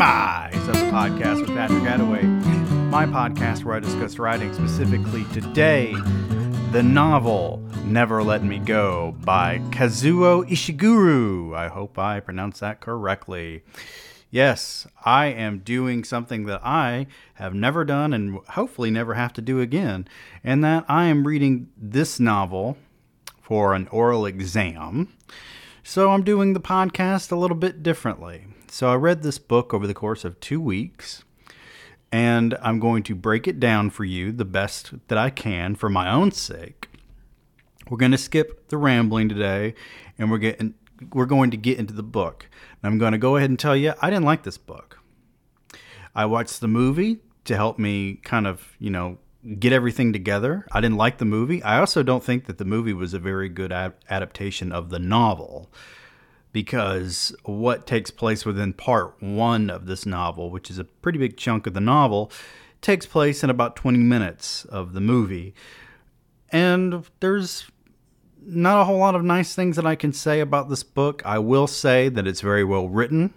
Demise of the podcast with Patrick Attaway, my podcast where I discuss writing specifically today, the novel Never Let Me Go by Kazuo Ishiguro. I hope I pronounced that correctly. Yes, I am doing something that I have never done and hopefully never have to do again, and that I am reading this novel for an oral exam. So I'm doing the podcast a little bit differently. So I read this book over the course of two weeks, and I'm going to break it down for you the best that I can for my own sake. We're going to skip the rambling today, and we're getting we're going to get into the book. And I'm going to go ahead and tell you I didn't like this book. I watched the movie to help me kind of, you know, get everything together. I didn't like the movie. I also don't think that the movie was a very good ad- adaptation of the novel because what takes place within part one of this novel, which is a pretty big chunk of the novel, takes place in about 20 minutes of the movie. And there's not a whole lot of nice things that I can say about this book. I will say that it's very well written.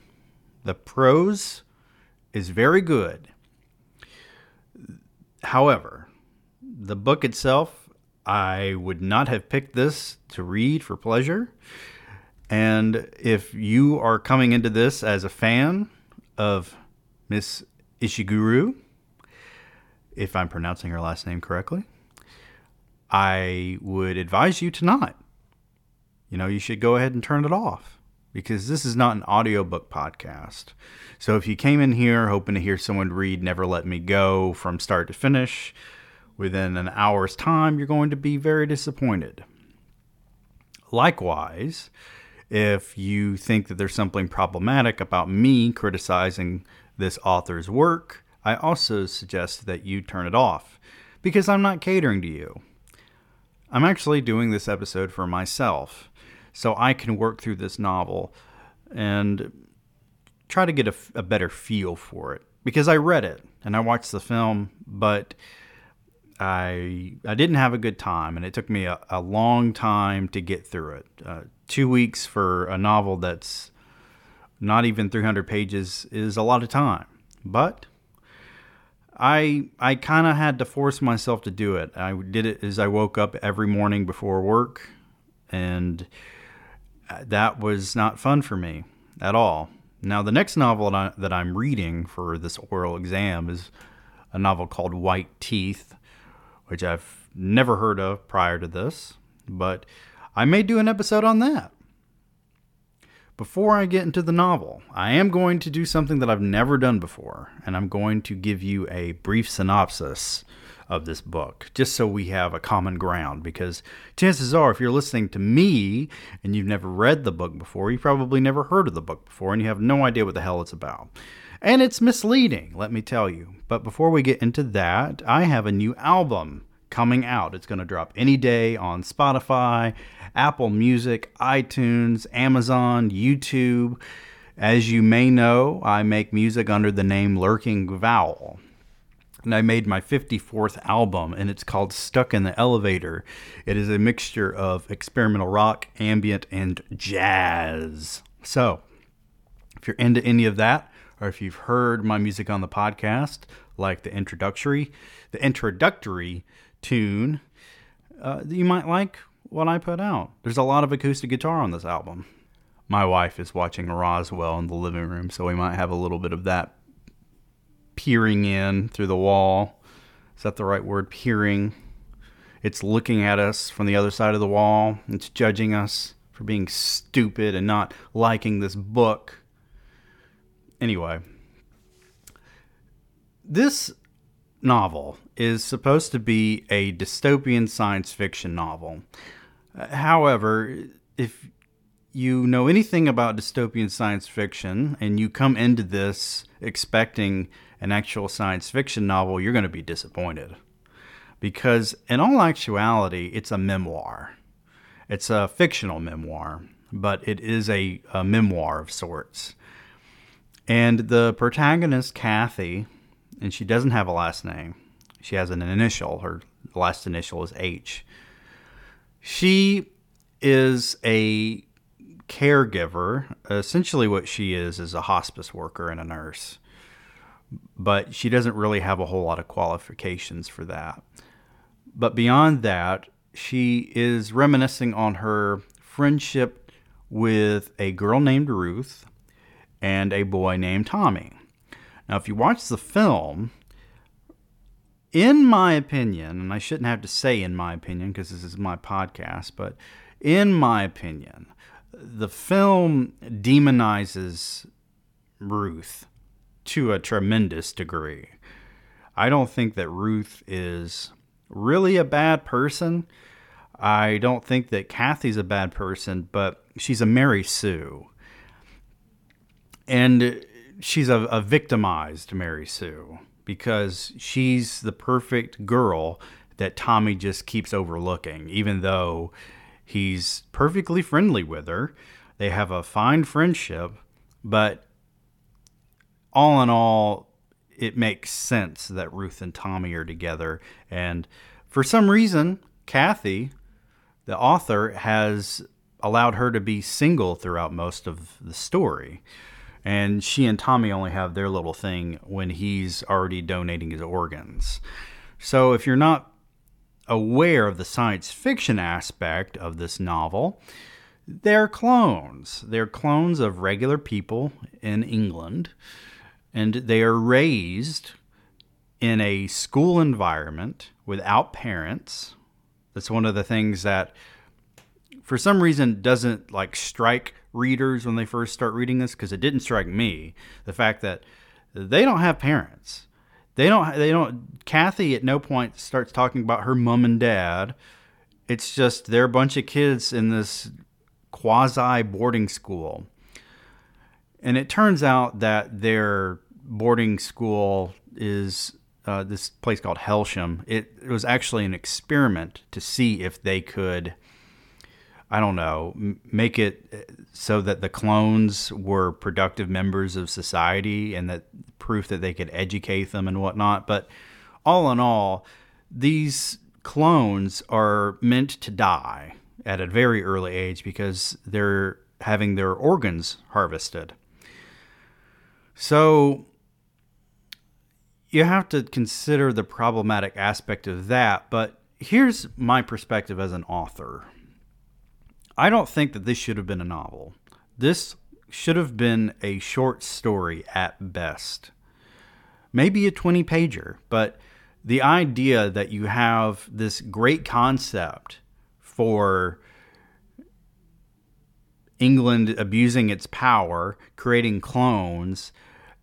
The prose is very good. However, the book itself, I would not have picked this to read for pleasure. And if you are coming into this as a fan of Miss Ishiguro, if I'm pronouncing her last name correctly, I would advise you to not. You know, you should go ahead and turn it off because this is not an audiobook podcast. So if you came in here hoping to hear someone read Never Let Me Go from start to finish within an hour's time, you're going to be very disappointed. Likewise, if you think that there's something problematic about me criticizing this author's work, I also suggest that you turn it off because I'm not catering to you. I'm actually doing this episode for myself so I can work through this novel and try to get a, a, better feel for it because I read it and I watched the film, but I I didn't have a good time and it took me a, a long time to get through it. Uh, two weeks for a novel that's not even 300 pages is a lot of time, but I I kind of had to force myself to do it. I did it as I woke up every morning before work, and uh, that was not fun for me at all. Now, the next novel that, I, that I'm reading for this oral exam is a novel called White Teeth, which I've never heard of prior to this, but I may do an episode on that. Before I get into the novel, I am going to do something that I've never done before, and I'm going to give you a brief synopsis of this book, just so we have a common ground. Because chances are, if you're listening to me and you've never read the book before, you probably never heard of the book before, and you have no idea what the hell it's about. And it's misleading, let me tell you. But before we get into that, I have a new album coming out. It's going to drop any day on Spotify, Apple Music, iTunes, Amazon, YouTube. As you may know, I make music under the name Lurking Vowel. And I made my 54th album, and it's called Stuck in the Elevator. It is a mixture of experimental rock, ambient, and jazz. So, if you're into any of that, or if you've heard my music on the podcast, like the introductory, the introductory tune, uh, you might like what I put out. There's a lot of acoustic guitar on this album. My wife is watching Roswell in the living room, so we might have a little bit of that peering in through the wall. Is that the right word? Peering. It's looking at us from the other side of the wall. It's judging us for being stupid and not liking this book. Anyway, this novel is supposed to be a dystopian science fiction novel. However, if you know anything about dystopian science fiction and you come into this expecting an actual science fiction novel, you're going to be disappointed. Because, in all actuality, it's a memoir. It's a fictional memoir, but it is a, a memoir of sorts. And the protagonist, Kathy, and she doesn't have a last name. She has an initial. Her last initial is H. She is a caregiver. Essentially, what she is is a hospice worker and a nurse, but she doesn't really have a whole lot of qualifications for that. But beyond that, she is reminiscing on her friendship with a girl named Ruth and a boy named Tommy. Now, if you watch the film, in my opinion, and I shouldn't have to say in my opinion because this is my podcast, but in my opinion, the film demonizes Ruth to a tremendous degree. I don't think that Ruth is really a bad person. I don't think that Kathy's a bad person, but she's a Mary Sue. And she's a, a victimized Mary Sue because she's the perfect girl that Tommy just keeps overlooking, even though he's perfectly friendly with her. They have a fine friendship, but all in all, it makes sense that Ruth and Tommy are together. And for some reason, Kathy, the author, has allowed her to be single throughout most of the story. And she and Tommy only have their little thing when he's already donating his organs. So if you're not aware of the science fiction aspect of this novel, they're clones. They're clones of regular people in England, and they are raised in a school environment without parents. That's one of the things that, for some reason, doesn't like strike readers when they first start reading this because it didn't strike me the fact that they don't have parents. They don't. They don't. Kathy at no point starts talking about her mom and dad. It's just they're a bunch of kids in this quasi boarding school, and it turns out that their boarding school is uh, this place called Hailsham. It, it was actually an experiment to see if they could I don't know, make it uh, so that the clones were productive members of society and that proof that they could educate them and whatnot. But all in all, these clones are meant to die at a very early age because they're having their organs harvested. So you have to consider the problematic aspect of that. But here's my perspective as an author I don't think that this should have been a novel. This should have been a short story at best. Maybe a 20 pager, but the idea that you have this great concept for England abusing its power, creating clones,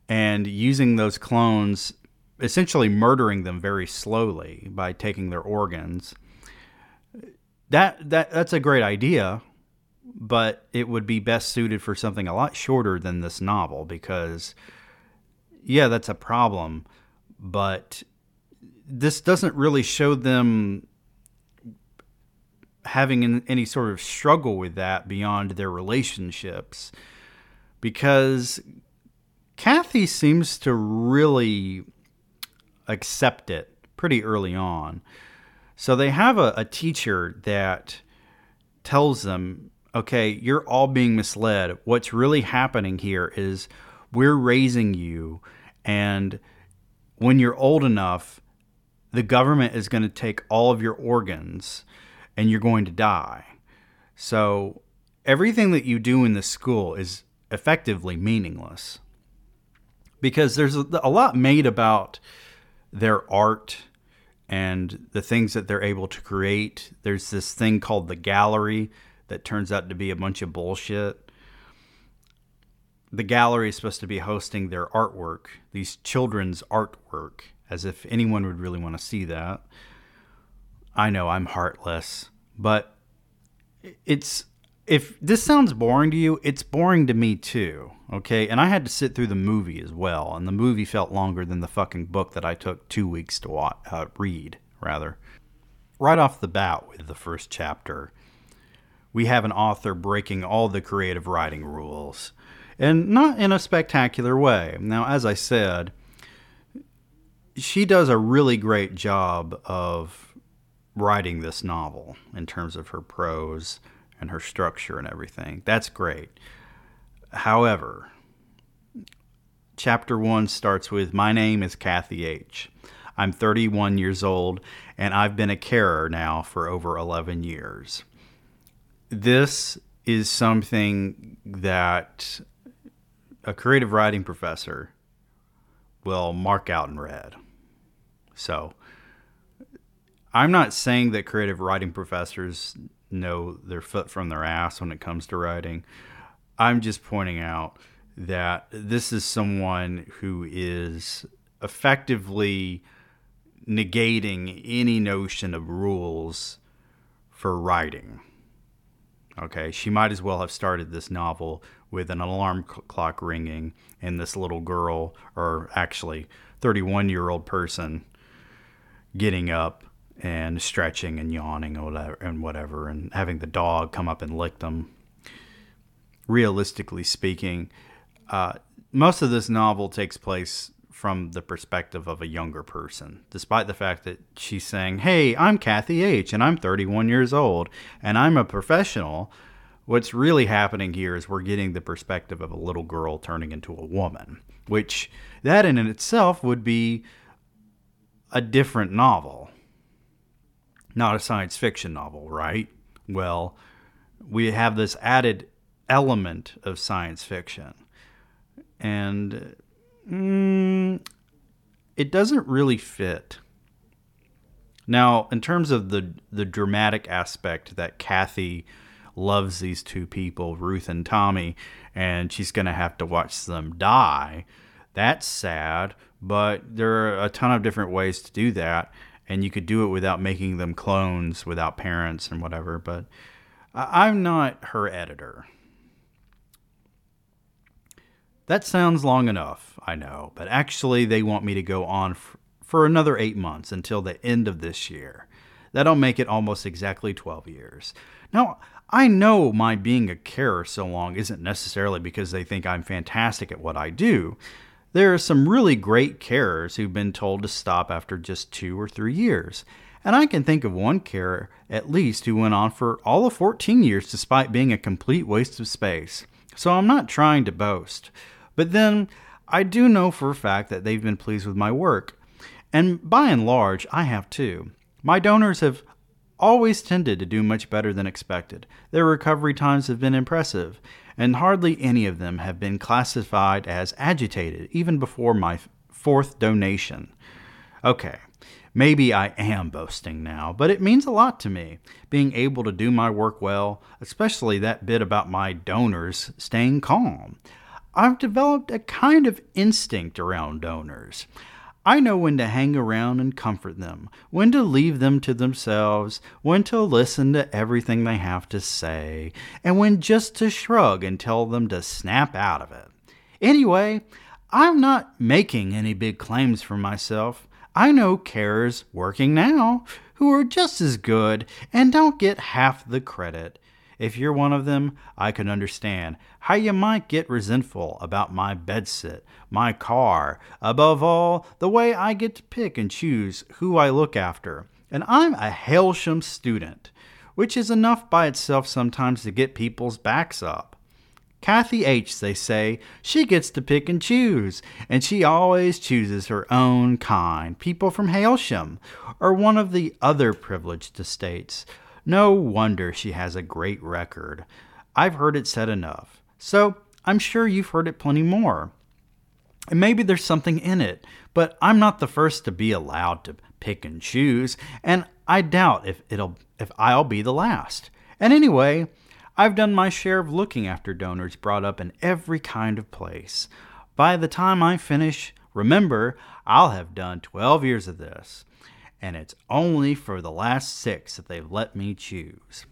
and using those clones, essentially murdering them very slowly by taking their organs that that that's a great idea, but it would be best suited for something a lot shorter than this novel because yeah, that's a problem, but this doesn't really show them having any sort of struggle with that beyond their relationships because Kathy seems to really accept it pretty early on. So they have a, a teacher that tells them, okay, you're all being misled. What's really happening here is we're raising you, and when you're old enough, the government is going to take all of your organs and you're going to die. So everything that you do in the school is effectively meaningless because there's a, a lot made about their art and the things that they're able to create. There's this thing called the gallery that turns out to be a bunch of bullshit. The gallery is supposed to be hosting their artwork, these children's artwork, as if anyone would really want to see that. I know I'm heartless, but it's if this sounds boring to you, it's boring to me too. Okay. And I had to sit through the movie as well. And the movie felt longer than the fucking book that I took two weeks to watch, uh, read, rather. Right off the bat with the first chapter, we have an author breaking all the creative writing rules. And not in a spectacular way. Now, as I said, she does a really great job of writing this novel in terms of her prose and her structure and everything. That's great. However, chapter one starts with My name is Kathy H. I'm 31 years old and I've been a carer now for over 11 years. This is something that a creative writing professor will mark out in red. So, I'm not saying that creative writing professors know their foot from their ass when it comes to writing. I'm just pointing out that this is someone who is effectively negating any notion of rules for writing. Okay, she might as well have started this novel with an alarm clock ringing and this little girl, or actually 31 year old person, getting up and stretching and yawning and whatever, and whatever, and having the dog come up and lick them. Realistically speaking, uh, most of this novel takes place from the perspective of a younger person, despite the fact that she's saying, Hey, I'm Kathy H., and I'm 31 years old, and I'm a professional. What's really happening here is we're getting the perspective of a little girl turning into a woman, which that in itself would be a different novel not a science fiction novel, right? Well, we have this added element of science fiction. And mm, it doesn't really fit. Now, in terms of the the dramatic aspect that Kathy loves these two people, Ruth and Tommy, and she's going to have to watch them die, that's sad, but there are a ton of different ways to do that and you could do it without making them clones without parents and whatever. But I'm not her editor. That sounds long enough, I know, but actually, they want me to go on for another eight months until the end of this year. That'll make it almost exactly 12 years. Now, I know my being a carer so long isn't necessarily because they think I'm fantastic at what I do. There are some really great carers who've been told to stop after just two or three years. And I can think of one carer, at least, who went on for all of 14 years despite being a complete waste of space. So I'm not trying to boast. But then, I do know for a fact that they've been pleased with my work. And by and large, I have too. My donors have always tended to do much better than expected. Their recovery times have been impressive, and hardly any of them have been classified as agitated even before my fourth donation. Okay, maybe I am boasting now, but it means a lot to me, being able to do my work well, especially that bit about my donors staying calm. I've developed a kind of instinct around donors. I know when to hang around and comfort them, when to leave them to themselves, when to listen to everything they have to say, and when just to shrug and tell them to snap out of it. Anyway, I'm not making any big claims for myself. I know carers working now who are just as good and don't get half the credit. If you're one of them, I can understand how you might get resentful about my bedsit, my car, above all, the way I get to pick and choose who I look after. And I'm a Hailsham student, which is enough by itself sometimes to get people's backs up. Kathy H., they say, she gets to pick and choose, and she always chooses her own kind, people from Hailsham, or one of the other privileged estates. No wonder she has a great record. I've heard it said enough. So I'm sure you've heard it plenty more. And maybe there's something in it, but I'm not the first to be allowed to pick and choose, and I doubt if it'll if I'll be the last. And anyway, I've done my share of looking after donors brought up in every kind of place. By the time I finish, remember, I'll have done 12 years of this and it's only for the last six that they've let me choose.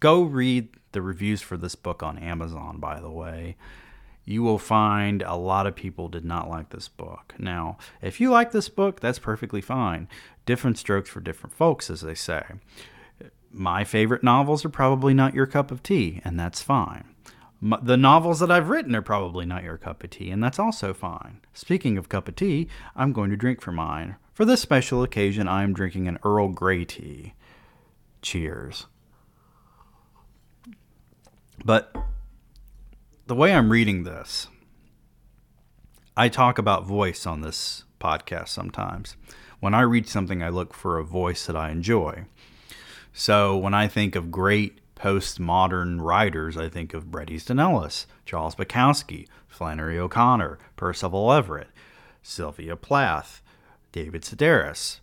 Go read the reviews for this book on Amazon, by the way. You will find a lot of people did not like this book. Now, if you like this book, that's perfectly fine. Different strokes for different folks, as they say. My favorite novels are probably not your cup of tea, and that's fine. The novels that I've written are probably not your cup of tea, and that's also fine. Speaking of cup of tea, I'm going to drink for mine. For this special occasion, I am drinking an Earl Grey tea. Cheers. But the way I'm reading this, I talk about voice on this podcast sometimes. When I read something, I look for a voice that I enjoy. So when I think of great postmodern writers, I think of Bret Easton Ellis, Charles Bukowski, Flannery O'Connor, Percival Everett, Sylvia Plath, David Sedaris.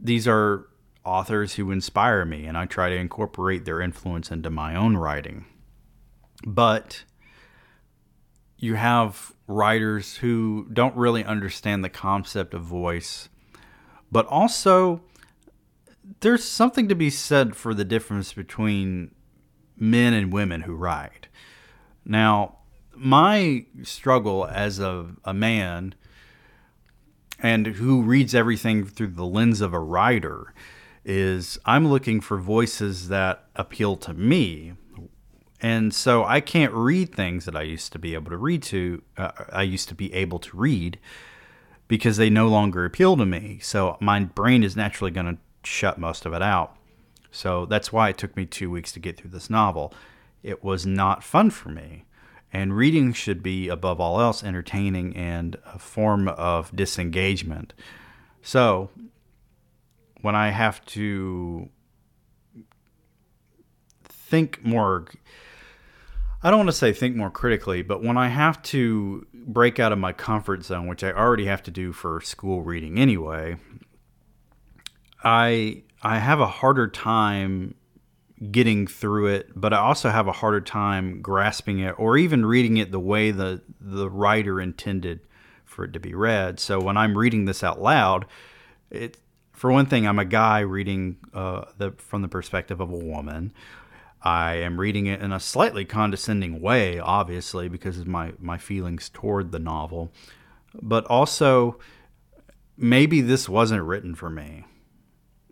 These are authors who inspire me, and I try to incorporate their influence into my own writing. But you have writers who don't really understand the concept of voice, but also there's something to be said for the difference between men and women who write. Now, my struggle as a, a man and who reads everything through the lens of a writer is I'm looking for voices that appeal to me. And so I can't read things that I used to be able to read to, uh, I used to be able to read because they no longer appeal to me. So my brain is naturally going to shut most of it out. So that's why it took me two weeks to get through this novel. It was not fun for me. And reading should be, above all else, entertaining and a form of disengagement. So when I have to think more, I don't want to say think more critically, but when I have to break out of my comfort zone, which I already have to do for school reading anyway, I I have a harder time getting through it, but I also have a harder time grasping it or even reading it the way the the writer intended for it to be read. So when I'm reading this out loud, it for one thing, I'm a guy reading uh, the from the perspective of a woman. I am reading it in a slightly condescending way, obviously, because of my my feelings toward the novel, but also maybe this wasn't written for me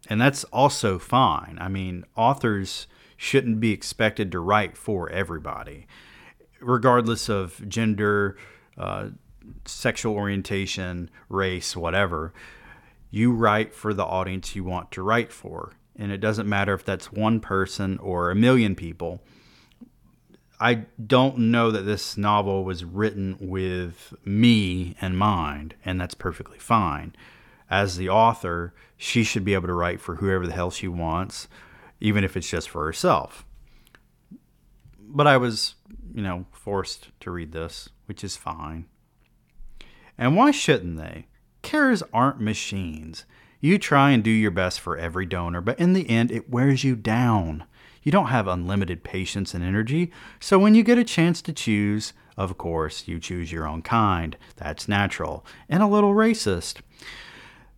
and that's also fine. I mean, authors shouldn't be expected to write for everybody, regardless of gender, uh, sexual orientation, race, whatever. You write for the audience you want to write for. And it doesn't matter if that's one person or a million people. I don't know that this novel was written with me in mind, and that's perfectly fine as the author, she should be able to write for whoever the hell she wants, even if it's just for herself. But I was, you know, forced to read this, which is fine. And why shouldn't they? Cares aren't machines. You try and do your best for every donor, but in the end, it wears you down. You don't have unlimited patience and energy, so when you get a chance to choose, of course, you choose your own kind. That's natural and a little racist.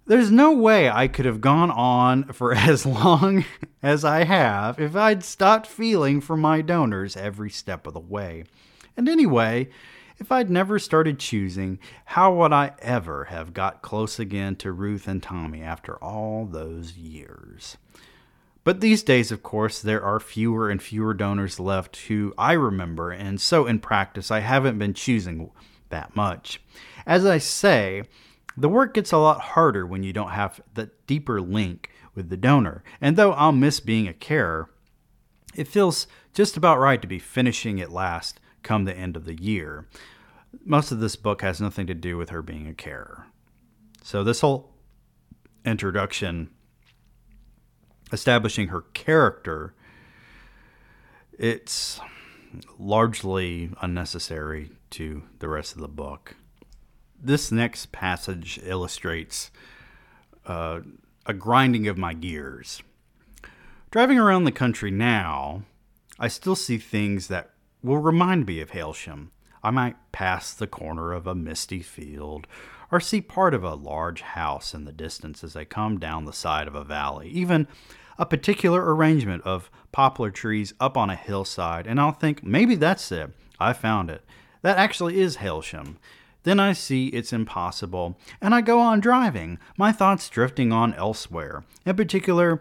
There's no way I could have gone on for as long as I have if I'd stopped feeling for my donors every step of the way. And anyway, if I'd never started choosing, how would I ever have got close again to Ruth and Tommy after all those years? But these days, of course, there are fewer and fewer donors left who I remember, and so in practice, I haven't been choosing that much. As I say, the work gets a lot harder when you don't have that deeper link with the donor. And though I'll miss being a carer, it feels just about right to be finishing it last come the end of the year. Most of this book has nothing to do with her being a carer. So, this whole introduction, establishing her character, it's largely unnecessary to the rest of the book this next passage illustrates uh, a grinding of my gears. Driving around the country now, I still see things that will remind me of Hailsham. I might pass the corner of a misty field or see part of a large house in the distance as I come down the side of a valley, even a particular arrangement of poplar trees up on a hillside, and I'll think, maybe that's it. I found it. That actually is Hailsham. Then I see it's impossible, and I go on driving, my thoughts drifting on elsewhere. In particular,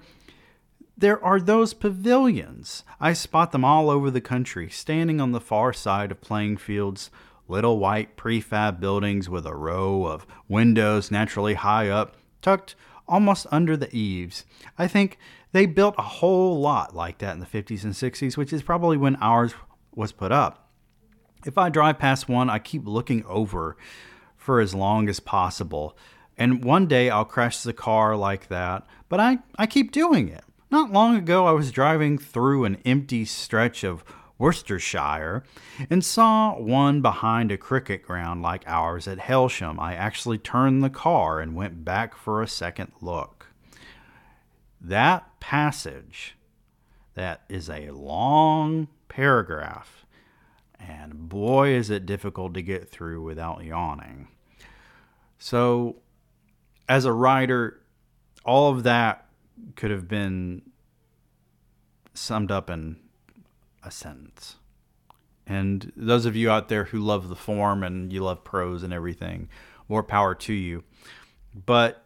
there are those pavilions. I spot them all over the country, standing on the far side of playing fields, little white prefab buildings with a row of windows naturally high up, tucked almost under the eaves. I think They built a whole lot like that in the 50s and 60s, which is probably when ours was put up. If I drive past one, I keep looking over for as long as possible. And one day I'll crash the car like that, but I, I keep doing it. Not long ago, I was driving through an empty stretch of Worcestershire and saw one behind a cricket ground like ours at Hailsham. I actually turned the car and went back for a second look. That passage, that is a long paragraph, and boy, is it difficult to get through without yawning. So, as a writer, all of that could have been summed up in a sentence. And those of you out there who love the form and you love prose and everything, more power to you. But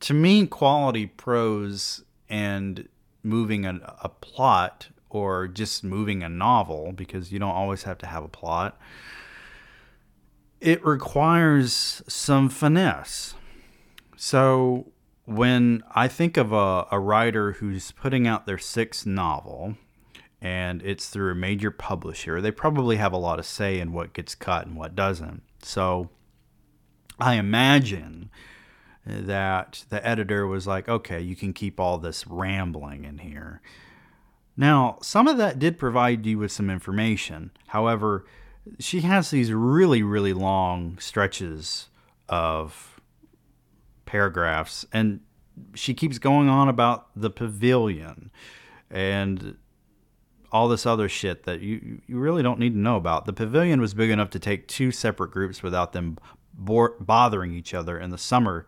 to me, quality prose and moving a, a plot or just moving a novel, because you don't always have to have a plot, it requires some finesse. So when I think of a, a writer who's putting out their sixth novel, and it's through a major publisher, they probably have a lot of say in what gets cut and what doesn't. So I imagine that the editor was like, okay, you can keep all this rambling in here. Now, some of that did provide you with some information. However, she has these really, really long stretches of paragraphs, and she keeps going on about the pavilion and all this other shit that you you really don't need to know about. The pavilion was big enough to take two separate groups without them bo- bothering each other in the summer.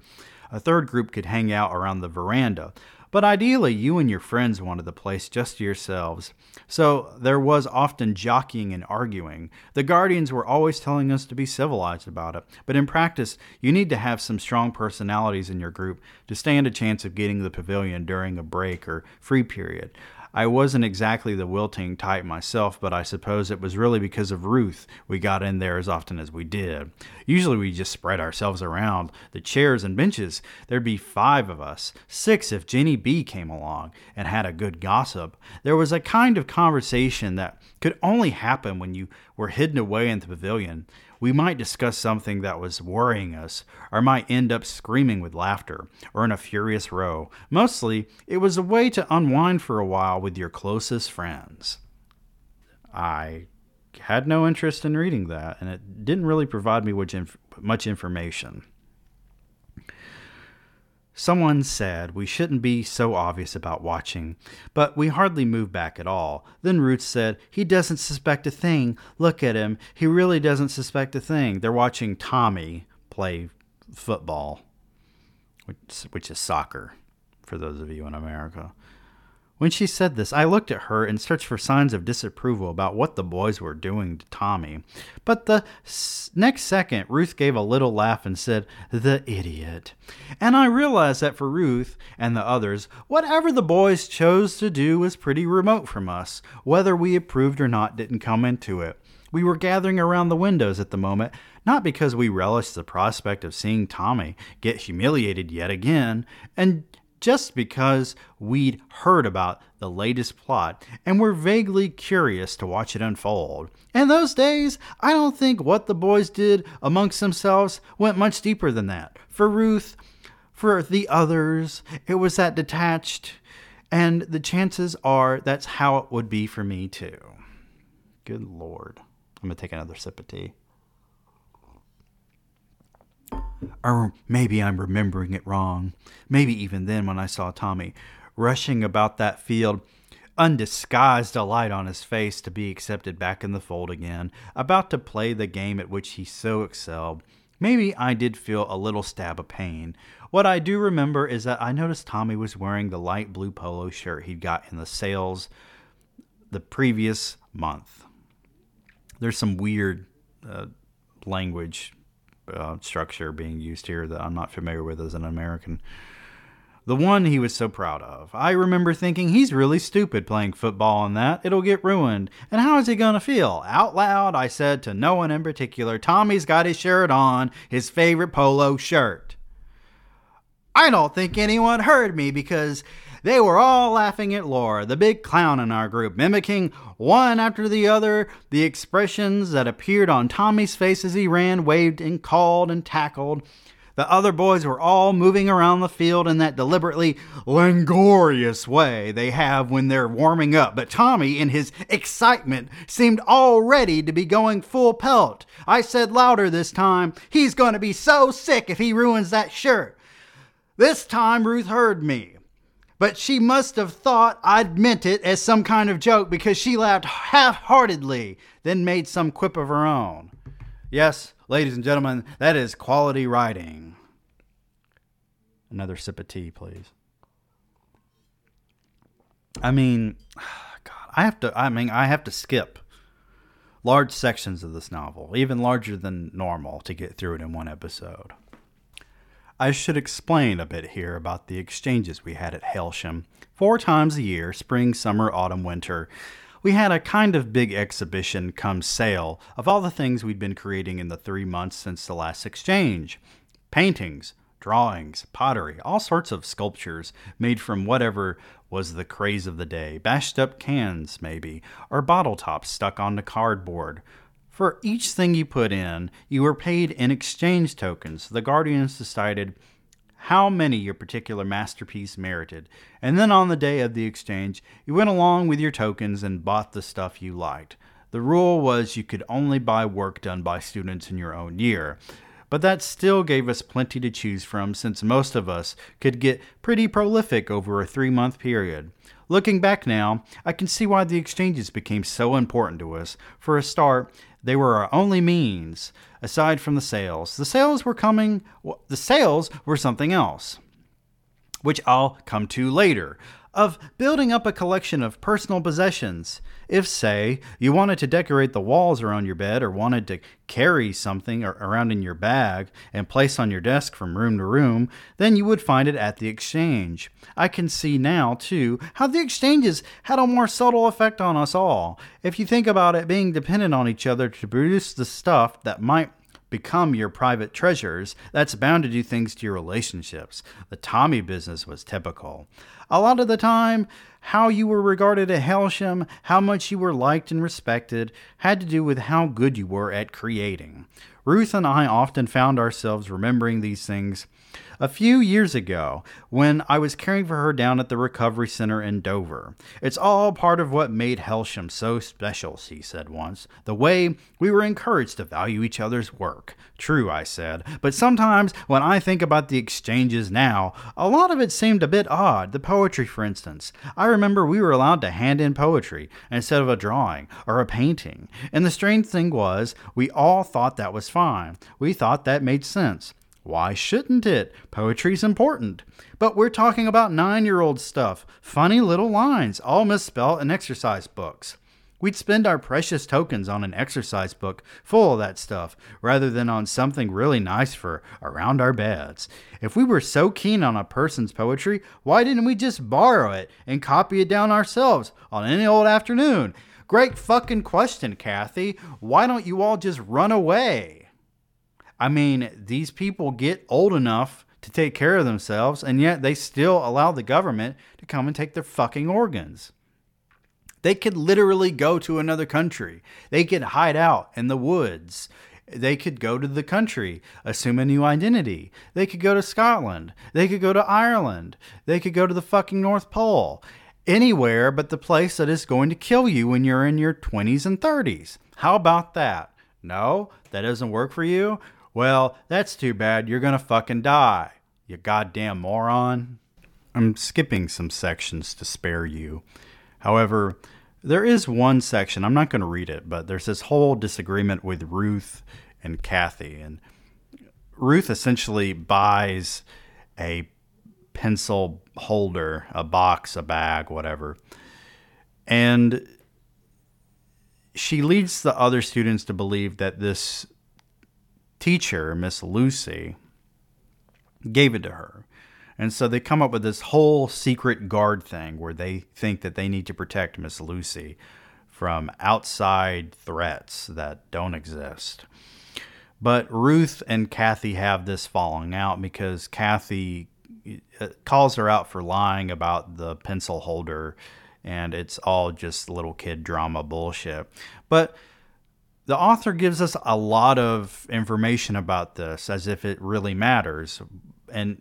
A third group could hang out around the veranda. But ideally, you and your friends wanted the place just to yourselves. So there was often jockeying and arguing. The guardians were always telling us to be civilized about it. But in practice, you need to have some strong personalities in your group to stand a chance of getting the pavilion during a break or free period. I wasn't exactly the wilting type myself, but I suppose it was really because of Ruth we got in there as often as we did. Usually we just spread ourselves around the chairs and benches. There'd be five of us, six if Jenny B came along and had a good gossip. There was a kind of conversation that could only happen when you were hidden away in the pavilion. We might discuss something that was worrying us, or might end up screaming with laughter, or in a furious row. Mostly, it was a way to unwind for a while with your closest friends. I had no interest in reading that, and it didn't really provide me with much information. Someone said we shouldn't be so obvious about watching, but we hardly moved back at all. Then Ruth said, He doesn't suspect a thing. Look at him. He really doesn't suspect a thing. They're watching Tommy play football, which, which is soccer for those of you in America. When she said this, I looked at her and searched for signs of disapproval about what the boys were doing to Tommy. But the s- next second, Ruth gave a little laugh and said, The idiot. And I realized that for Ruth and the others, whatever the boys chose to do was pretty remote from us. Whether we approved or not didn't come into it. We were gathering around the windows at the moment, not because we relished the prospect of seeing Tommy get humiliated yet again, and just because we'd heard about the latest plot and were vaguely curious to watch it unfold. In those days, I don't think what the boys did amongst themselves went much deeper than that. For Ruth, for the others, it was that detached, and the chances are that's how it would be for me too. Good Lord. I'm going to take another sip of tea. Or maybe I'm remembering it wrong. Maybe even then, when I saw Tommy rushing about that field, undisguised delight on his face to be accepted back in the fold again, about to play the game at which he so excelled, maybe I did feel a little stab of pain. What I do remember is that I noticed Tommy was wearing the light blue polo shirt he'd got in the sales the previous month. There's some weird uh, language uh, structure being used here that I'm not familiar with as an American. The one he was so proud of. I remember thinking he's really stupid playing football on that. It'll get ruined. And how is he going to feel? Out loud, I said to no one in particular, Tommy's got his shirt on, his favorite polo shirt. I don't think anyone heard me because They were all laughing at Laura, the big clown in our group, mimicking one after the other the expressions that appeared on Tommy's face as he ran, waved, and called and tackled. The other boys were all moving around the field in that deliberately languorous way they have when they're warming up, but Tommy, in his excitement, seemed all ready to be going full pelt. I said louder this time, He's going to be so sick if he ruins that shirt. This time Ruth heard me, but she must have thought I'd meant it as some kind of joke because she laughed half heartedly, then made some quip of her own. Yes, ladies and gentlemen, that is quality writing. Another sip of tea, please. I mean, God, I have to. I mean, I have to skip large sections of this novel, even larger than normal, to get through it in one episode. I should explain a bit here about the exchanges we had at Hailsham. Four times a year, spring, summer, autumn, winter, we had a kind of big exhibition come sale of all the things we'd been creating in the three months since the last exchange paintings, drawings, pottery, all sorts of sculptures made from whatever was the craze of the day bashed up cans, maybe, or bottle tops stuck onto cardboard. For each thing you put in, you were paid in exchange tokens. The Guardians decided how many your particular masterpiece merited, and then on the day of the exchange, you went along with your tokens and bought the stuff you liked. The rule was you could only buy work done by students in your own year, but that still gave us plenty to choose from since most of us could get pretty prolific over a three month period. Looking back now, I can see why the exchanges became so important to us. For a start, they were our only means aside from the sales. The sales were coming, the sales were something else, which I'll come to later of building up a collection of personal possessions. If, say, you wanted to decorate the walls around your bed or wanted to carry something around in your bag and place on your desk from room to room, then you would find it at the exchange. I can see now, too, how the exchanges had a more subtle effect on us all. If you think about it being dependent on each other to produce the stuff that might become your private treasures, that's bound to do things to your relationships. The Tommy business was typical. A lot of the time, how you were regarded at Hailsham, how much you were liked and respected, had to do with how good you were at creating. Ruth and I often found ourselves remembering these things a few years ago when I was caring for her down at the recovery center in Dover. It's all part of what made Hailsham so special, she said once. The way we were encouraged to value each other's work. True, I said, but sometimes when I think about the exchanges now, a lot of it seemed a bit odd. The poetry, for instance. I remember we were allowed to hand in poetry instead of a drawing or a painting. And the strange thing was, we all thought that was fine. We thought that made sense. Why shouldn't it? Poetry's important. But we're talking about nine year old stuff, funny little lines, all misspelled in exercise books. We'd spend our precious tokens on an exercise book full of that stuff rather than on something really nice for around our beds. If we were so keen on a person's poetry, why didn't we just borrow it and copy it down ourselves on any old afternoon? Great fucking question, Kathy. Why don't you all just run away? I mean, these people get old enough to take care of themselves, and yet they still allow the government to come and take their fucking organs. They could literally go to another country. They could hide out in the woods. They could go to the country, assume a new identity. They could go to Scotland. They could go to Ireland. They could go to the fucking North Pole. Anywhere but the place that is going to kill you when you're in your 20s and 30s. How about that? No, that doesn't work for you? Well, that's too bad. You're going to fucking die, you goddamn moron. I'm skipping some sections to spare you. However, there is one section, I'm not going to read it, but there's this whole disagreement with Ruth and Kathy. And Ruth essentially buys a pencil holder, a box, a bag, whatever. And she leads the other students to believe that this teacher, Miss Lucy, gave it to her. And so they come up with this whole secret guard thing where they think that they need to protect Miss Lucy from outside threats that don't exist. But Ruth and Kathy have this falling out because Kathy uh, calls her out for lying about the pencil holder, and it's all just little kid drama bullshit. But the author gives us a lot of information about this as if it really matters. And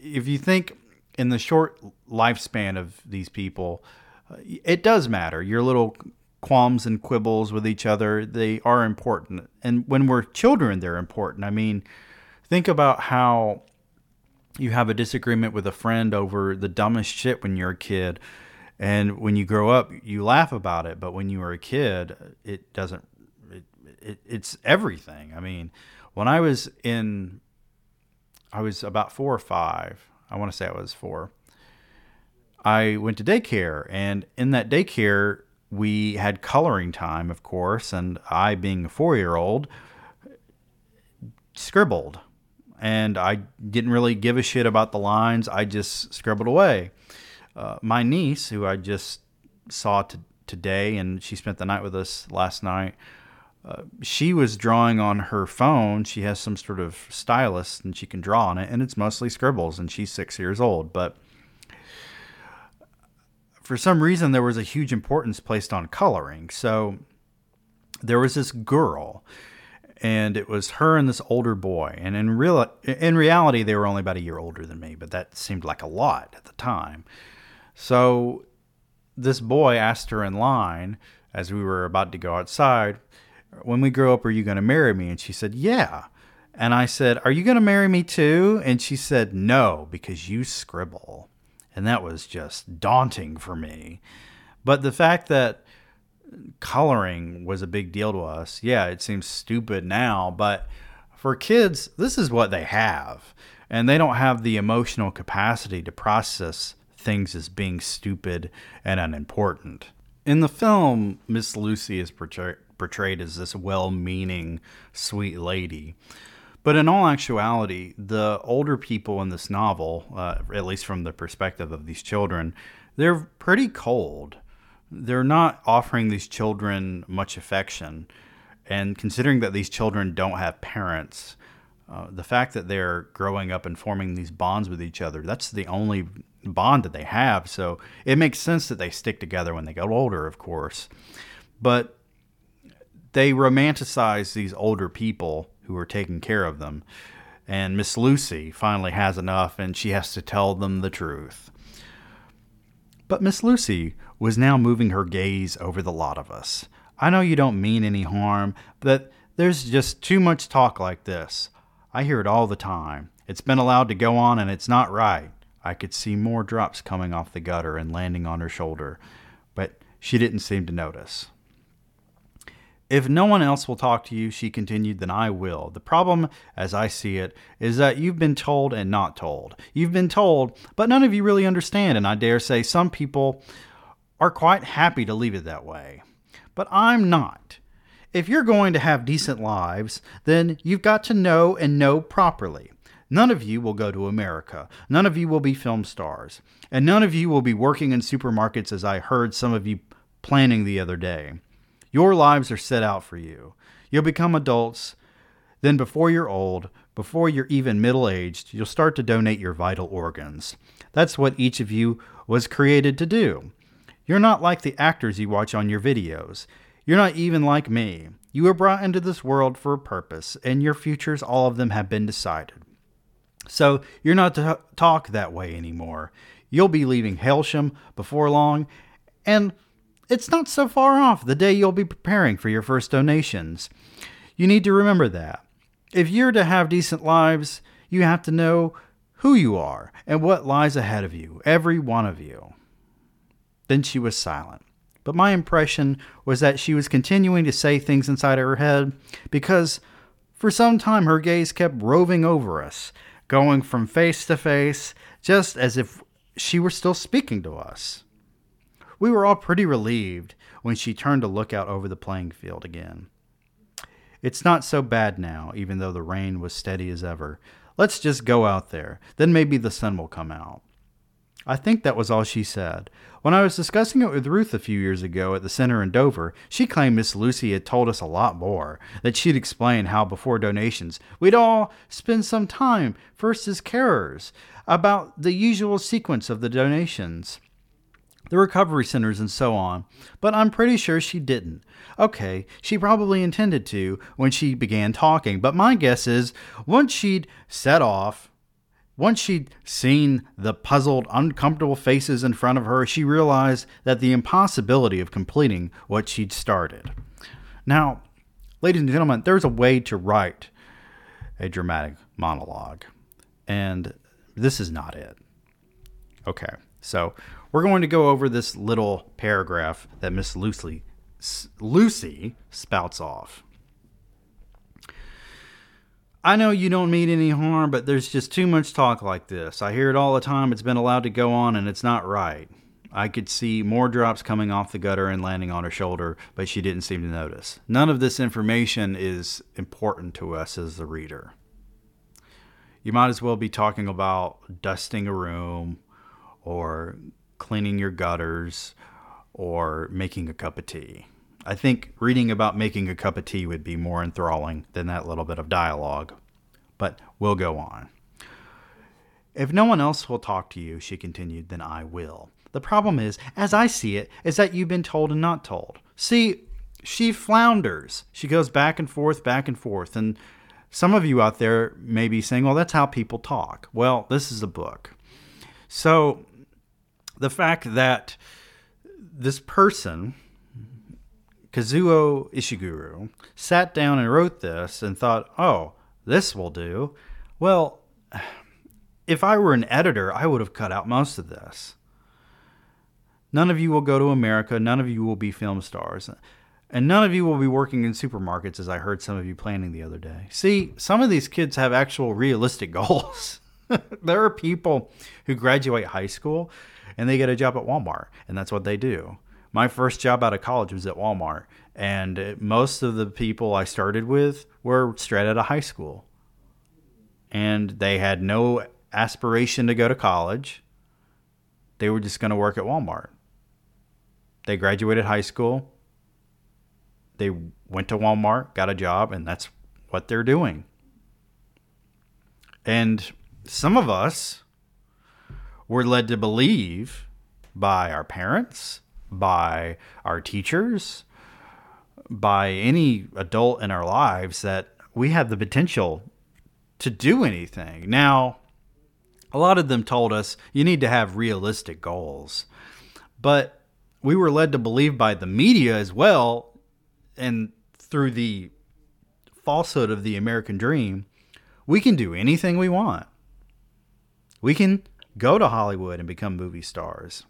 if you think in the short lifespan of these people, uh, it does matter. Your little qualms and quibbles with each other, they are important. And when we're children, they're important. I mean, think about how you have a disagreement with a friend over the dumbest shit when you're a kid. And when you grow up, you laugh about it. But when you were a kid, it doesn't, it, it's everything. I mean, when I was in, I was about four or five. I want to say I was four. I went to daycare. And in that daycare, we had coloring time, of course. And I, being a four year old, scribbled and I didn't really give a shit about the lines. I just scribbled away. Uh, my niece, who I just saw today, and she spent the night with us last night. She was drawing on her phone. She has some sort of stylus and she can draw on it, and it's mostly scribbles, and she's six years old. But for some reason, there was a huge importance placed on coloring. So there was this girl and it was her and this older boy. And in real in reality, they were only about a year older than me, but that seemed like a lot at the time. So this boy asked her in line as we were about to go outside, "When we grow up, are you going to marry me?" And she said, "Yeah." And I said, "Are you going to marry me too?" And she said, "No, because you scribble." And that was just daunting for me. But the fact that coloring was a big deal to us. Yeah, it seems stupid now, but for kids, this is what they have. And they don't have the emotional capacity to process things as being stupid and unimportant. In the film, Miss Lucy is portray- portrayed as this well meaning, sweet lady. But in all actuality, the older people in this novel, uh, at least from the perspective of these children, they're pretty cold they're not offering these children much affection. And considering that these children don't have parents, uh, the fact that they're growing up and forming these bonds with each other, that's the only bond that they have. So it makes sense that they stick together when they get older, of course. But they romanticize these older people who are taking care of them. And Miss Lucy finally has enough and she has to tell them the truth. But Miss Lucy was now moving her gaze over the lot of us. I know you don't mean any harm, but there's just too much talk like this. I hear it all the time. It's been allowed to go on and it's not right. I could see more drops coming off the gutter and landing on her shoulder, but she didn't seem to notice. If no one else will talk to you, she continued, then I will. The problem, as I see it, is that you've been told and not told. You've been told, but none of you really understand, and I dare say some people are quite happy to leave it that way. But I'm not. If you're going to have decent lives, then you've got to know and know properly. None of you will go to America. None of you will be film stars. And none of you will be working in supermarkets as I heard some of you planning the other day. Your lives are set out for you. You'll become adults. Then, before you're old, before you're even middle aged, you'll start to donate your vital organs. That's what each of you was created to do. You're not like the actors you watch on your videos. You're not even like me. You were brought into this world for a purpose, and your futures, all of them, have been decided. So you're not to talk that way anymore. You'll be leaving Hailsham before long, and it's not so far off the day you'll be preparing for your first donations. You need to remember that. If you're to have decent lives, you have to know who you are and what lies ahead of you, every one of you. Then she was silent. But my impression was that she was continuing to say things inside her head because for some time her gaze kept roving over us, going from face to face, just as if she were still speaking to us. We were all pretty relieved when she turned to look out over the playing field again. It's not so bad now, even though the rain was steady as ever. Let's just go out there. Then maybe the sun will come out. I think that was all she said. When I was discussing it with Ruth a few years ago at the center in Dover, she claimed Miss Lucy had told us a lot more. That she'd explained how before donations, we'd all spend some time, first as carers, about the usual sequence of the donations, the recovery centers, and so on. But I'm pretty sure she didn't. Okay, she probably intended to when she began talking, but my guess is once she'd set off, once she'd seen the puzzled, uncomfortable faces in front of her, she realized that the impossibility of completing what she'd started. Now, ladies and gentlemen, there's a way to write a dramatic monologue, and this is not it. Okay, so we're going to go over this little paragraph that Miss Lucy, Lucy spouts off. I know you don't mean any harm, but there's just too much talk like this. I hear it all the time. It's been allowed to go on, and it's not right. I could see more drops coming off the gutter and landing on her shoulder, but she didn't seem to notice. None of this information is important to us as the reader. You might as well be talking about dusting a room or cleaning your gutters or making a cup of tea. I think reading about making a cup of tea would be more enthralling than that little bit of dialogue. But we'll go on. If no one else will talk to you, she continued, then I will. The problem is, as I see it, is that you've been told and not told. See, she flounders. She goes back and forth, back and forth. And some of you out there may be saying, well, that's how people talk. Well, this is a book. So the fact that this person Kazuo Ishiguro sat down and wrote this and thought, oh, this will do. Well, if I were an editor, I would have cut out most of this. None of you will go to America. None of you will be film stars. And none of you will be working in supermarkets, as I heard some of you planning the other day. See, some of these kids have actual realistic goals. there are people who graduate high school and they get a job at Walmart, and that's what they do my first job out of college was at Walmart, and most of the people I started with were straight out of high school, and they had no aspiration to go to college. They were just going to work at Walmart. They graduated high school. They went to Walmart, got a job, and that's what they're doing. And some of us were led to believe by our parents by our teachers, by any adult in our lives that we have the potential to do anything. Now, a lot of them told us you need to have realistic goals. But we were led to believe by the media as well and through the falsehood of the American dream, we can do anything we want. We can go to Hollywood and become movie stars.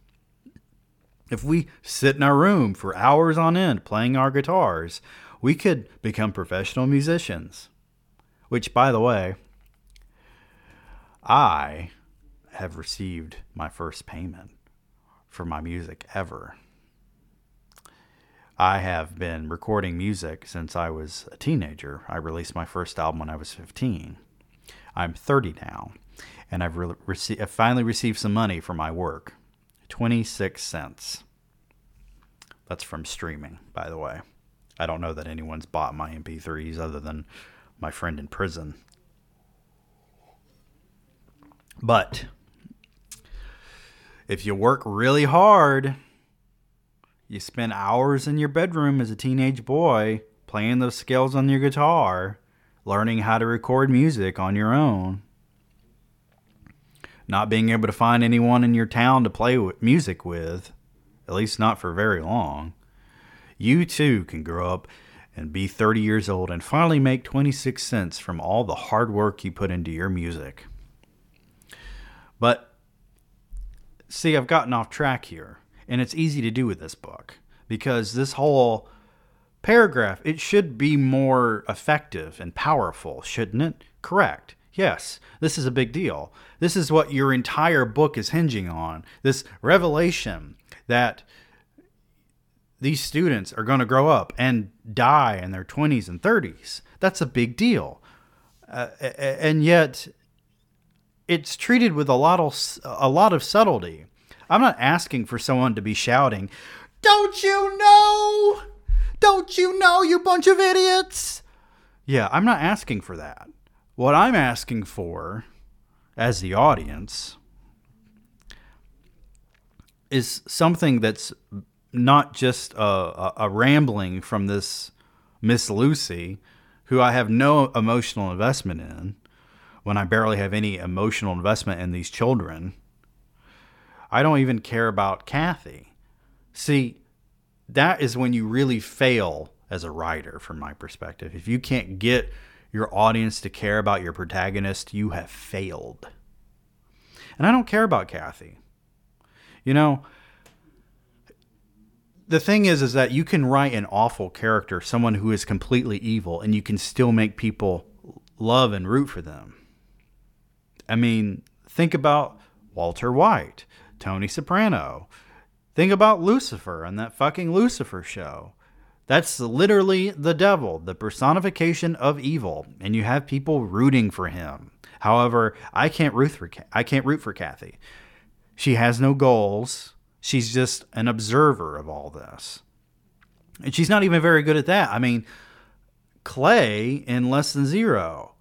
If we sit in our room for hours on end playing our guitars, we could become professional musicians. Which, by the way, I have received my first payment for my music ever. I have been recording music since I was a teenager. I released my first album when I was 15. I'm 30 now, and I've, re- rece- I've finally received some money for my work. 26 cents. That's from streaming, by the way. I don't know that anyone's bought my MP3s other than my friend in prison. But if you work really hard, you spend hours in your bedroom as a teenage boy playing those scales on your guitar, learning how to record music on your own not being able to find anyone in your town to play music with, at least not for very long, you too can grow up and be 30 years old and finally make 26 cents from all the hard work you put into your music. But see, I've gotten off track here, and it's easy to do with this book because this whole paragraph, it should be more effective and powerful, shouldn't it? Correct. Yes, this is a big deal. This is what your entire book is hinging on this revelation that these students are going to grow up and die in their 20s and 30s. That's a big deal. Uh, and yet, it's treated with a lot of a lot of subtlety. I'm not asking for someone to be shouting, "Don't you know? Don't you know, you bunch of idiots?" Yeah, I'm not asking for that. What I'm asking for as the audience is something that's not just a, a, a rambling from this Miss Lucy, who I have no emotional investment in, when I barely have any emotional investment in these children. I don't even care about Kathy. See, that is when you really fail as a writer, from my perspective. If you can't get your audience to care about your protagonist, you have failed. And I don't care about Kathy. You know, the thing is is that you can write an awful character, someone who is completely evil, and you can still make people love and root for them. I mean, think about Walter White, Tony Soprano. Think about Lucifer and that fucking Lucifer show. That's literally the devil, the personification of evil, and you have people rooting for him. However, I can't root for I can't root for Kathy. She has no goals. She's just an observer of all this. And she's not even very good at that. I mean, Clay in Less Than Zero.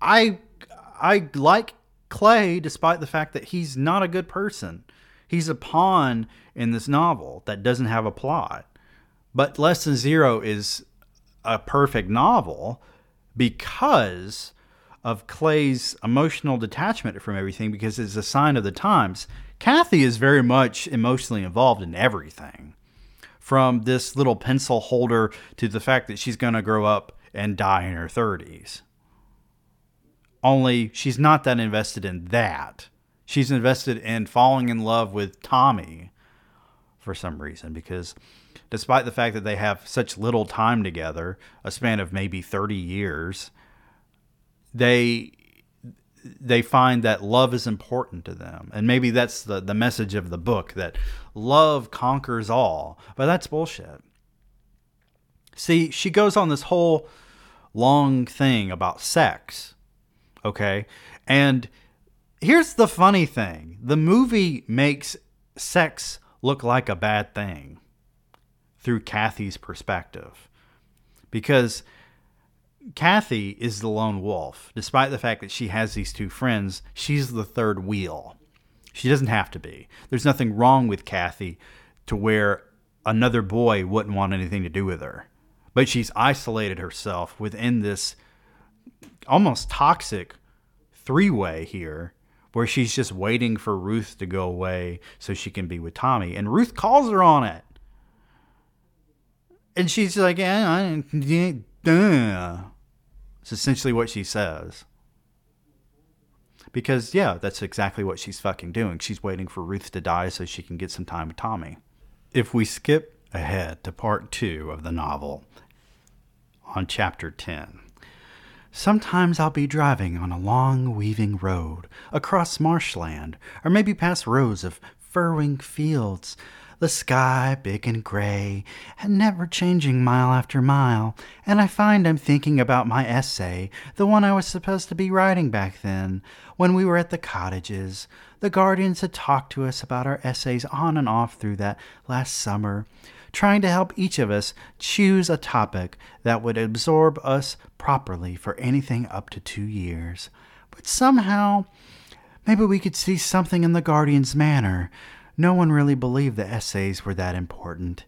I I like Clay despite the fact that he's not a good person. He's a pawn in this novel that doesn't have a plot. But Less Than Zero is a perfect novel because of Clay's emotional detachment from everything because it's a sign of the times. Kathy is very much emotionally involved in everything. From this little pencil holder to the fact that she's going to grow up and die in her 30s. Only she's not that invested in that. She's invested in falling in love with Tommy for some reason because despite the fact that they have such little time together, a span of maybe 30 years, they they find that love is important to them. And maybe that's the, the message of the book that love conquers all. But that's bullshit. See, she goes on this whole long thing about sex. Okay? And here's the funny thing the movie makes sex look like a bad thing through Kathy's perspective. Because Kathy is the lone wolf. Despite the fact that she has these two friends, she's the third wheel. She doesn't have to be. There's nothing wrong with Kathy to where another boy wouldn't want anything to do with her. But she's isolated herself within this almost toxic three way here where she's just waiting for Ruth to go away so she can be with Tommy. And Ruth calls her on it. And she's like, yeah. It's essentially what she says. Because, yeah, that's exactly what she's fucking doing. She's waiting for Ruth to die so she can get some time with Tommy. If we skip ahead to part two of the novel, on chapter 10, sometimes I'll be driving on a long, weaving road across marshland, or maybe past rows of furrowing fields the sky big and gray, and never changing mile after mile, and I find I'm thinking about my essay, the one I was supposed to be writing back then, when we were at the cottages. The guardians had talked to us about our essays on and off through that last summer, trying to help each of us choose a topic that would absorb us properly for anything up to two years. But somehow, maybe we could see something in the guardian's manner no one really believed the essays were that important,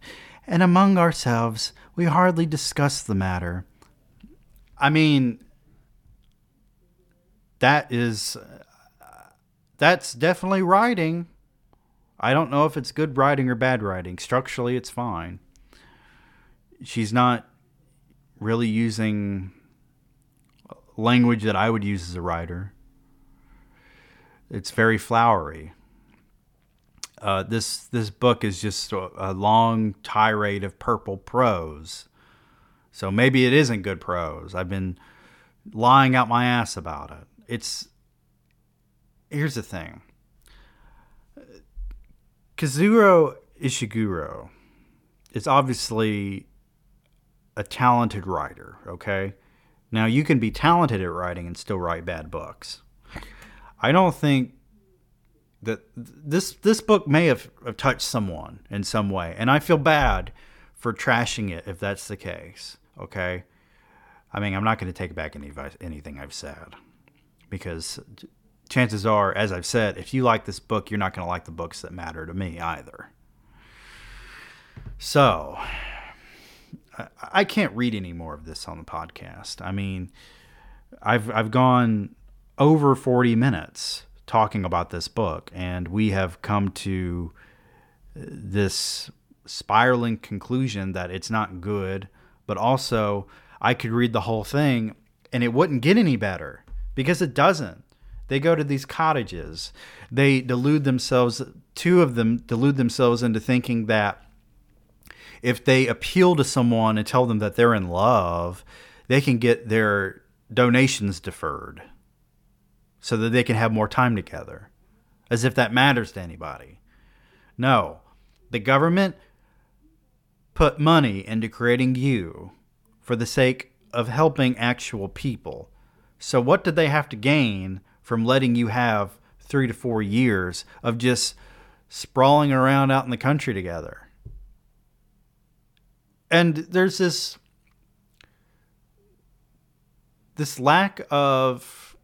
and among ourselves we hardly discussed the matter. I mean, that is. Uh, that's definitely writing. I don't know if it's good writing or bad writing. Structurally, it's fine. She's not really using language that I would use as a writer. It's very flowery. Uh, this this book is just a, a, long tirade of purple prose. So maybe it isn't good prose. I've been lying out my ass about it. It's here's the thing. Kazuo Ishiguro is obviously a talented writer, okay? Now, you can be talented at writing and still write bad books. I don't think that this this book may have, have touched someone in some way, and I feel bad for trashing it if that's the case. Okay, I mean, I'm not going to take back any anything I've said because chances are, as I've said, if you like this book, you're not going to like the books that matter to me either. So, I can't read any more of this on the podcast. I mean, I've I've gone over 40 minutes talking about this book, and we have come to uh, this spiraling conclusion that it's not good, but also I could read the whole thing and it wouldn't get any better because it doesn't. They go to these cottages. They delude themselves, two of them delude themselves into thinking that if they appeal to someone and tell them that they're in love, they can get their donations deferred so that they can have more time together, as if that matters to anybody. No, the government put money into creating you for the sake of helping actual people. So, what did they have to gain from letting you have three to four years of just sprawling around out in the country together? And there's this this lack of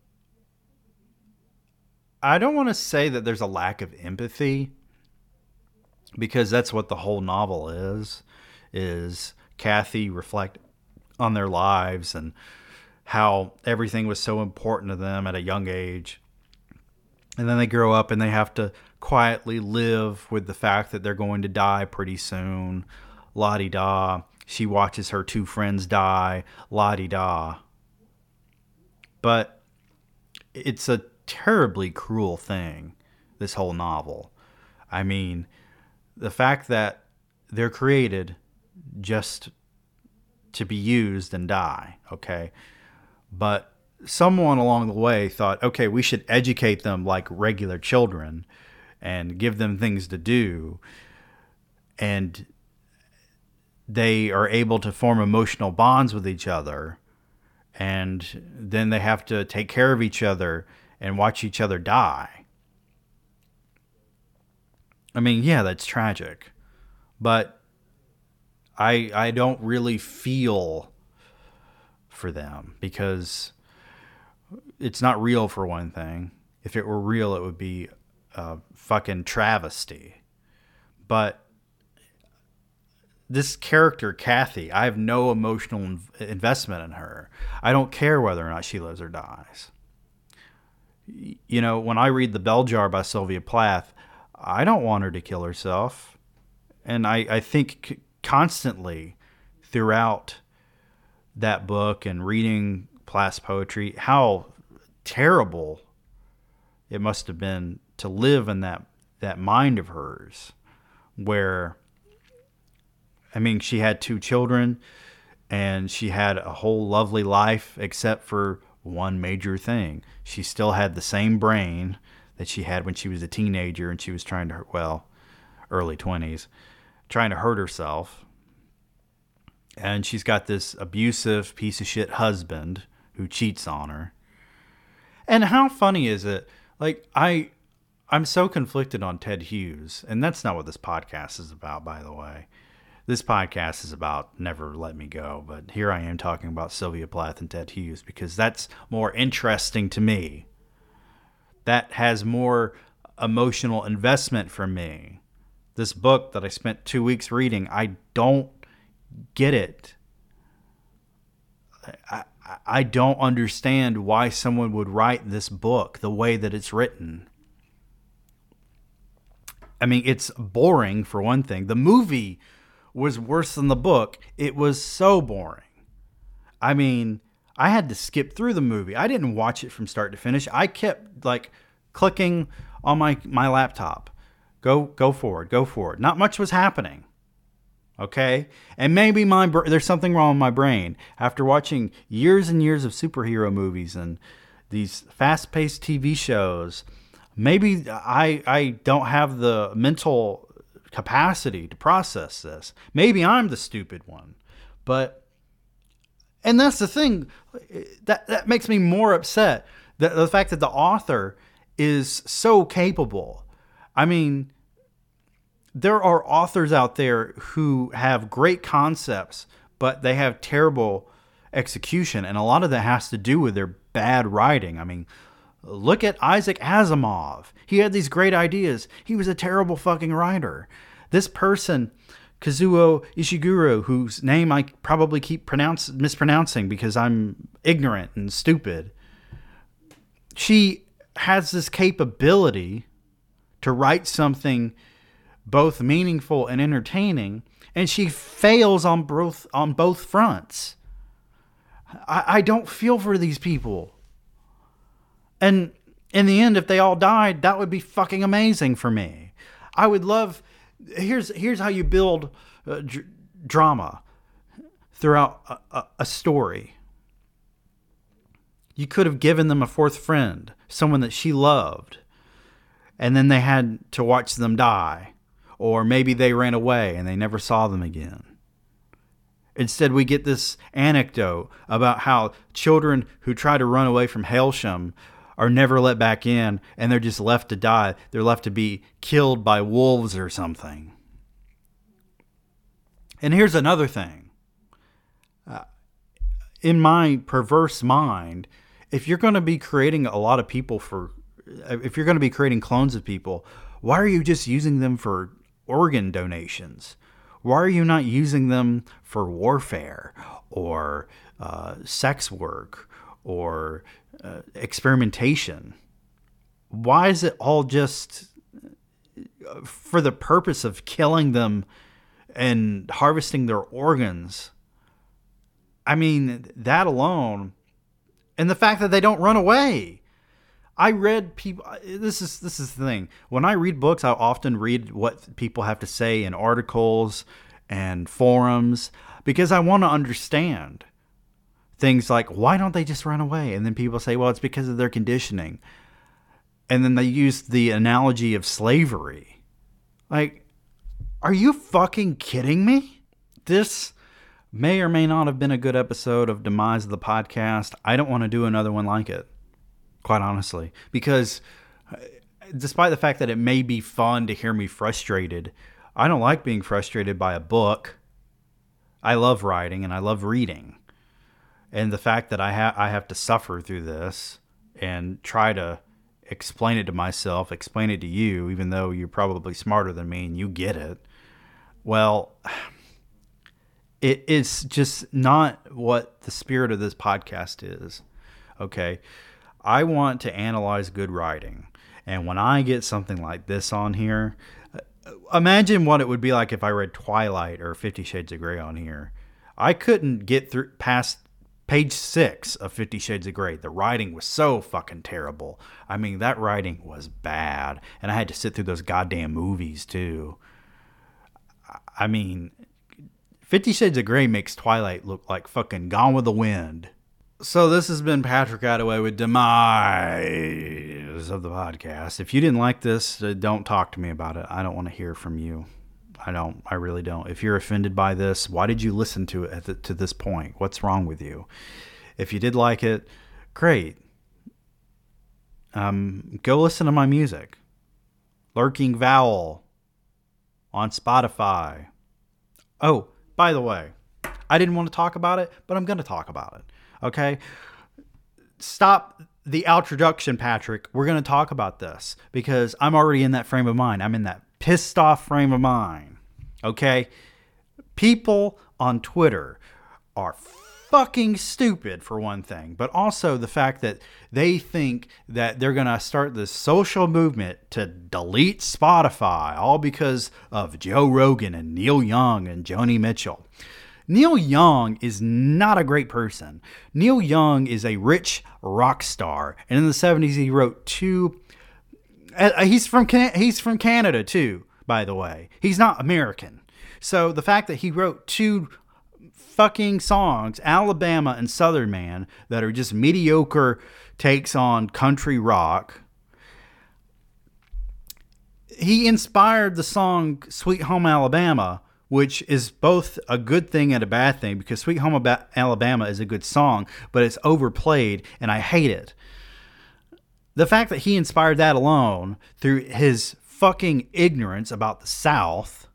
I don't want to say that there's a lack of empathy because that's what the whole novel is is Kathy reflect on their lives and how everything was so important to them at a young age. And then they grow up and they have to quietly live with the fact that they're going to die pretty soon. La di da. She watches her two friends die. La di da. But it's a terribly cruel thing, this whole novel. I mean, the fact that they're created just to be used and die, okay? But someone along the way thought, okay, we should educate them like regular children and give them things to do. And they are able to form emotional bonds with each other. And then they have to take care of each other and watch each other die. I mean, yeah, that's tragic. But I I don't really feel for them because it's not real for one thing. If it were real, it would be a fucking travesty. But this character, Kathy, I have no emotional investment in her. I don't care whether or not she lives or dies. You know, when I read The Bell Jar by Sylvia Plath, I don't want her to kill herself. And I, I think constantly throughout that book and reading Plath's poetry how terrible it must have been to live in that that mind of hers where I mean she had two children and she had a whole lovely life except for one major thing. She still had the same brain that she had when she was a teenager and she was trying to well early 20s trying to hurt herself. And she's got this abusive piece of shit husband who cheats on her. And how funny is it? Like I I'm so conflicted on Ted Hughes, and that's not what this podcast is about, by the way. This podcast is about Never Let Me Go, but here I am talking about Sylvia Plath and Ted Hughes because that's more interesting to me. That has more emotional investment for me this book that I spent two weeks reading, I don't get it. I, I don't understand why someone would write this book the way that it's written. I mean, it's boring for one thing. The movie was worse than the book. It was so boring. I mean, I had to skip through the movie. I didn't watch it from start to finish. I kept like clicking on my my laptop Go go forward. Go forward. Not much was happening. Okay? And maybe my there's something wrong with my brain after watching years and years of superhero movies and these fast-paced TV shows. Maybe I I don't have the mental capacity to process this. Maybe I'm the stupid one. But And that's the thing that that makes me more upset. The, the fact that the author is so capable. I mean, there are authors out there who have great concepts, but they have terrible execution, and a lot of that has to do with their bad writing. I mean, look at Isaac Asimov. He had these great ideas. He was a terrible fucking writer. This person, Kazuo Ishiguro, whose name I probably keep pronounce, mispronouncing because I'm ignorant and stupid, she has this capability to write something both meaningful and entertaining, and she fails on both on both fronts. I, I don't feel for these people. And in the end, if they all died, that would be fucking amazing for me. I would love. Here's here's how you build uh, dr- drama throughout a, a, a story. You could have given them a fourth friend, someone that she loved, and then they had to watch them die, or maybe they ran away and they never saw them again. Instead, we get this anecdote about how children who try to run away from Hailsham are never let back in and they're just left to die. They're left to be killed by wolves or something. And here's another thing. Uh, in my perverse mind, if you're going to be creating a lot of people for, if you're going to be creating clones of people, why are you just using them for organ donations? Why are you not using them for warfare or uh, sex work or uh, experimentation? Why is it all just uh, for the purpose of killing them and harvesting their organs? I mean, that alone, and the fact that they don't run away. I read people. This is this is the thing. When I read books, I often read what people have to say in articles and forums because I want to understand things like why don't they just run away? And then people say, well, it's because of their conditioning. And then they use the analogy of slavery. Like, are you fucking kidding me? This may or may not have been a good episode of Demise of the Podcast. I don't want to do another one like it quite honestly, because uh, despite the fact that it may be fun to hear me frustrated, I don't like being frustrated by a book. I love writing and I love reading. And the fact that I have I have to suffer through this and try to explain it to myself, explain it to you, even though you're probably smarter than me and you get it. Well, it is just not what the spirit of this podcast is. Okay. I want to analyze good writing. And when I get something like this on here, uh, imagine what it would be like if I read Twilight or Fifty Shades of Grey on here. I couldn't get through past page six of Fifty Shades of Grey. The writing was so fucking terrible. I mean, that writing was bad. And I had to sit through those goddamn movies too. I mean, Fifty Shades of Grey makes Twilight look like fucking Gone with the Wind. So this has been Patrick Attaway with Demise of the podcast. If you didn't like this, uh, don't talk to me about it. I don't want to hear from you. I don't. I really don't. If you're offended by this, why did you listen to it the, to this point? What's wrong with you? If you did like it, great. Um, go listen to my music. Lurking Vowel on Spotify. Oh, by the way, I didn't want to talk about it, but I'm going to talk about it. Okay. Stop the introduction, Patrick. We're going to talk about this because I'm already in that frame of mind. I'm in that pissed off frame of mind. Okay. People on Twitter are fucking stupid for one thing, but also the fact that they think that they're going to start this social movement to delete Spotify all because of Joe Rogan and Neil Young and Joni Mitchell. Neil Young is not a great person. Neil Young is a rich rock star, and in the 70s he wrote two uh, he's from he's from Canada too, by the way. He's not American. So the fact that he wrote two fucking songs, Alabama and Southern Man, that are just mediocre takes on country rock. He inspired the song Sweet Home Alabama which is both a good thing and a bad thing because Sweet Home Alabama is a good song, but it's overplayed and I hate it. The fact that he inspired that alone through his fucking ignorance about the South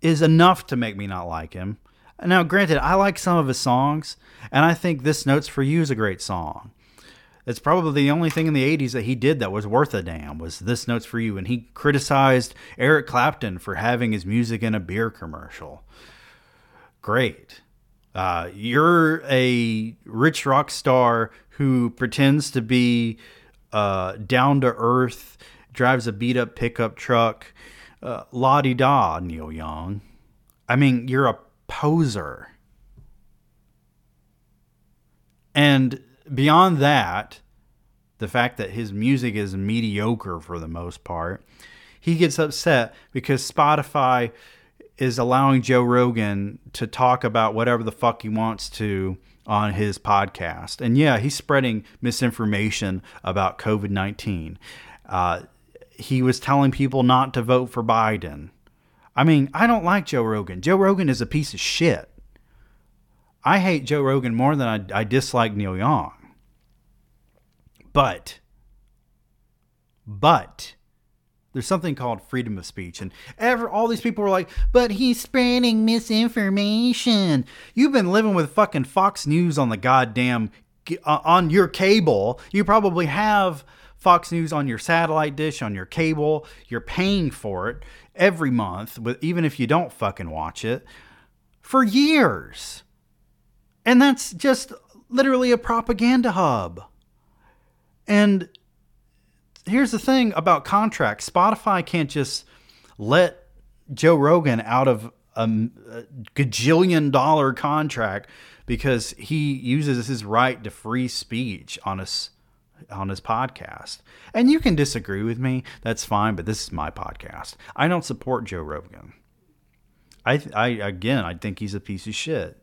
is enough to make me not like him. Now, granted, I like some of his songs, and I think This Note's for You is a great song. It's probably the only thing in the 80s that he did that was worth a damn was This Note's for You. And he criticized Eric Clapton for having his music in a beer commercial. Great. Uh, you're a rich rock star who pretends to be uh, down to earth, drives a beat up pickup truck. Uh, La di da, Neil Young. I mean, you're a poser. And beyond that, the fact that his music is mediocre for the most part, he gets upset because Spotify is allowing Joe Rogan to talk about whatever the fuck he wants to on his podcast. And yeah, he's spreading misinformation about COVID 19. Uh, he was telling people not to vote for Biden. I mean, I don't like Joe Rogan. Joe Rogan is a piece of shit. I hate Joe Rogan more than I, I dislike Neil Young. But, but, there's something called freedom of speech, and ever all these people were like, "But he's spreading misinformation." You've been living with fucking Fox News on the goddamn uh, on your cable. You probably have Fox News on your satellite dish, on your cable. You're paying for it every month, even if you don't fucking watch it, for years. And that's just literally a propaganda hub. And here's the thing about contracts Spotify can't just let Joe Rogan out of a, gajillion dollar contract because he uses his right to free speech on his on his podcast. And you can disagree with me, that's fine, but this is my podcast. I don't support Joe Rogan. I I again, I think he's a piece of shit.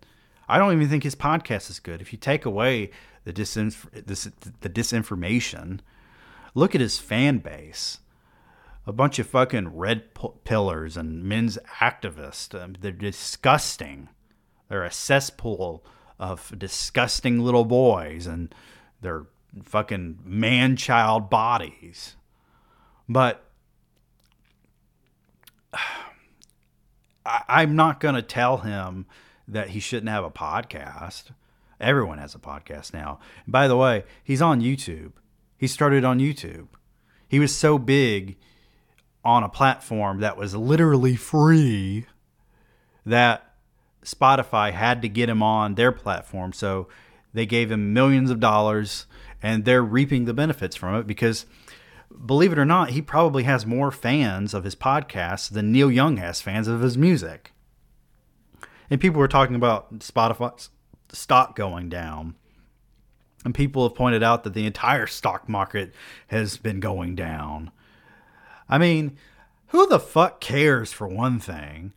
I don't even think his podcast is good. If you take away the disinf- this, the disinformation, look at his fan base. A bunch of fucking red p- pillars and men's activists. Um, they're disgusting. They're a cesspool of disgusting little boys and their fucking man child bodies. But I, am not going to tell him that he shouldn't have a podcast. Everyone has a podcast now. By the way, he's on YouTube. He started on YouTube. He was so big on a platform that was literally free that Spotify had to get him on their platform. So they gave him millions of dollars and they're reaping the benefits from it because believe it or not, he probably has more fans of his podcast than Neil Young has fans of his music. And people were talking about Spotify's stock going down. And people have pointed out that the entire stock market has been going down. I mean, who the fuck cares for one thing?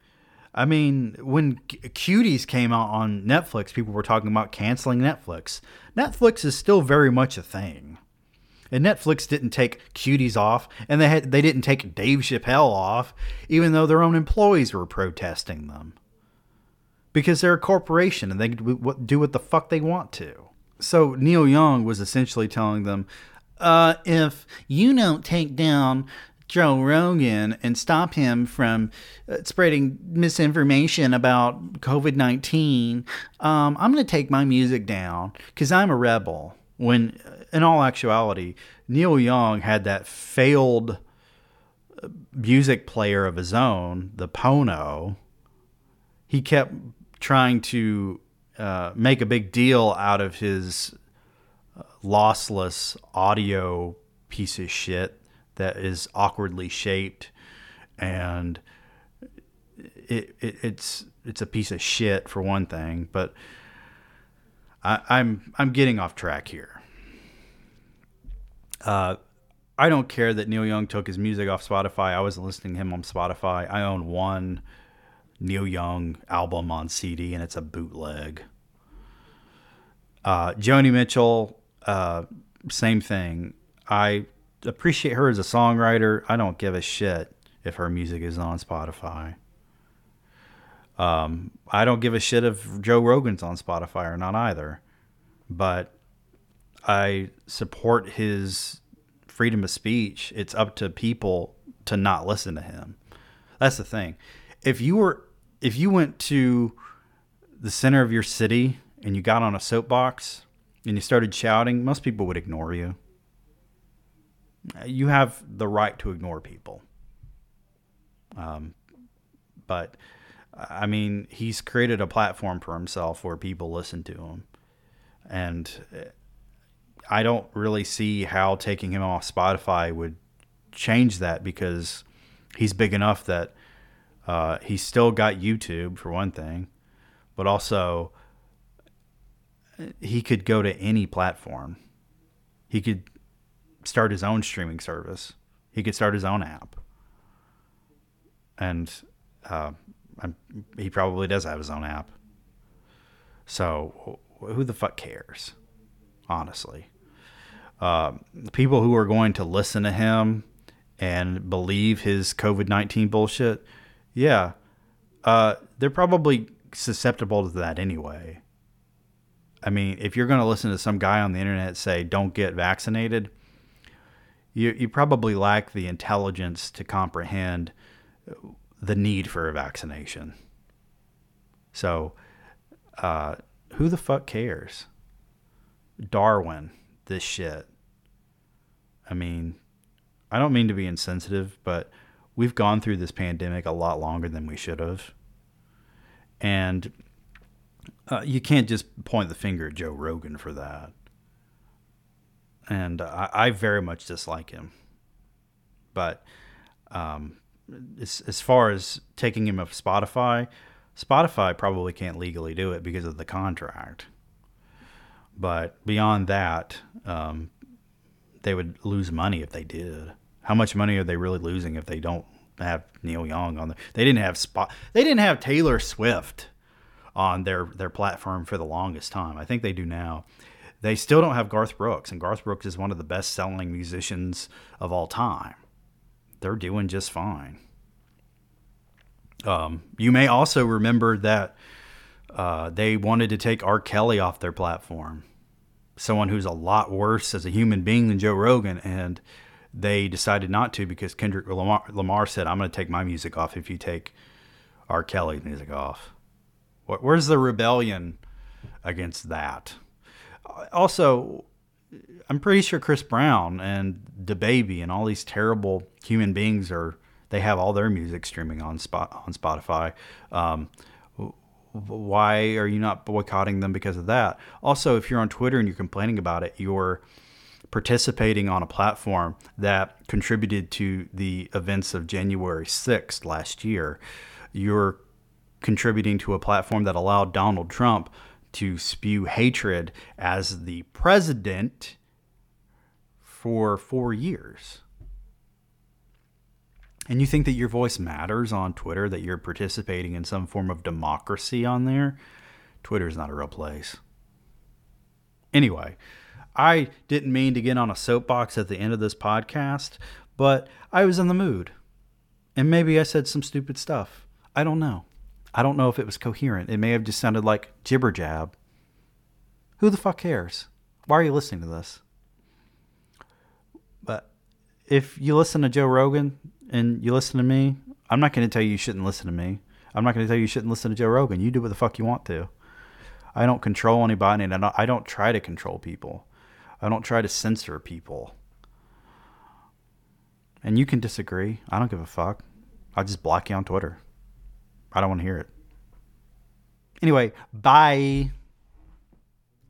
I mean, when Cuties came out on Netflix, people were talking about canceling Netflix. Netflix is still very much a thing. And Netflix didn't take Cuties off, and they had they didn't take Dave Chappelle off, even though their own employees were protesting them. Because they're a corporation and they do what the fuck they want to. So Neil Young was essentially telling them, uh, if you don't take down Joe Rogan and stop him from uh, spreading misinformation about COVID 19, um, I'm going to take my music down because I'm a rebel. When, uh, in all actuality, Neil Young had that failed uh, music player of his own, the Pono. He kept trying to uh, make a big deal out of his lossless audio piece of shit that is awkwardly shaped and it, it, it's it's a piece of shit for one thing but I, am I'm, I'm getting off track here uh, I don't care that Neil Young took his music off Spotify. I wasn't listening to him on Spotify. I own one Neil Young album on CD, and it's a bootleg. Uh, Joni Mitchell, uh, same thing. I appreciate her as a songwriter. I don't give a shit if her music is on Spotify. Um, I don't give a shit if Joe Rogan's on Spotify or not either, but I support his freedom of speech. It's up to people to not listen to him. That's the thing. If you were, if you went to the center of your city and you got on a soapbox and you started shouting, most people would ignore you. You have the right to ignore people. Um, but I mean, he's created a platform for himself where people listen to him. And I don't really see how taking him off Spotify would change that because he's big enough that uh, he's still got YouTube for one thing, but also he could go to any platform. He could start his own streaming service. He could start his own app, and uh, he probably does have his own app. So who the fuck cares? Honestly, uh, people who are going to listen to him and believe his COVID nineteen bullshit, yeah, uh, they're probably susceptible to that anyway. I mean, if you're going to listen to some guy on the internet say "Don't get vaccinated," you you probably lack the intelligence to comprehend the need for a vaccination. So, uh, who the fuck cares? Darwin, this shit. I mean, I don't mean to be insensitive, but we've gone through this pandemic a lot longer than we should have. And uh, you can't just point the finger at Joe Rogan for that. And I, I very much dislike him. But um, as, as far as taking him off Spotify, Spotify probably can't legally do it because of the contract. But beyond that, um, they would lose money if they did. How much money are they really losing if they don't have Neil Young on there? They didn't have spot. They didn't have Taylor Swift on their their platform for the longest time. I think they do now. They still don't have Garth Brooks, and Garth Brooks is one of the best selling musicians of all time they're doing just fine. Um, you may also remember that uh, they wanted to take R. Kelly off their platform, someone who's a lot worse as a human being than Joe Rogan, and they decided not to because Kendrick Lamar, Lamar said, "I'm going to take my music off if you take R. Kelly's music off." Where's the rebellion against that? Also, I'm pretty sure Chris Brown and DaBaby and all these terrible human beings are they have all their music streaming on spot on Spotify. Um, why are you not boycotting them because of that? Also, if you're on Twitter and you're complaining about it, you're participating on a platform that contributed to the events of January 6th last year. You're contributing to a platform that allowed Donald Trump to spew hatred as the president for four years. And you think that your voice matters on Twitter, that you're participating in some form of democracy on there? Twitter is not a real place. Anyway, I didn't mean to get on a soapbox at the end of this podcast, but I was in the mood. And maybe I said some stupid stuff. I don't know. I don't know if it was coherent. It may have just sounded like jibber jab. Who the fuck cares? Why are you listening to this? But if you listen to Joe Rogan and you listen to me, I'm not going to tell you you shouldn't listen to me. I'm not going to tell you you shouldn't listen to Joe Rogan. You do what the fuck you want to. I don't control anybody, and I don't, I don't try to control people. I don't try to censor people. And you can disagree. I don't give a fuck. I just block you on Twitter. I don't want to hear it. Anyway, bye.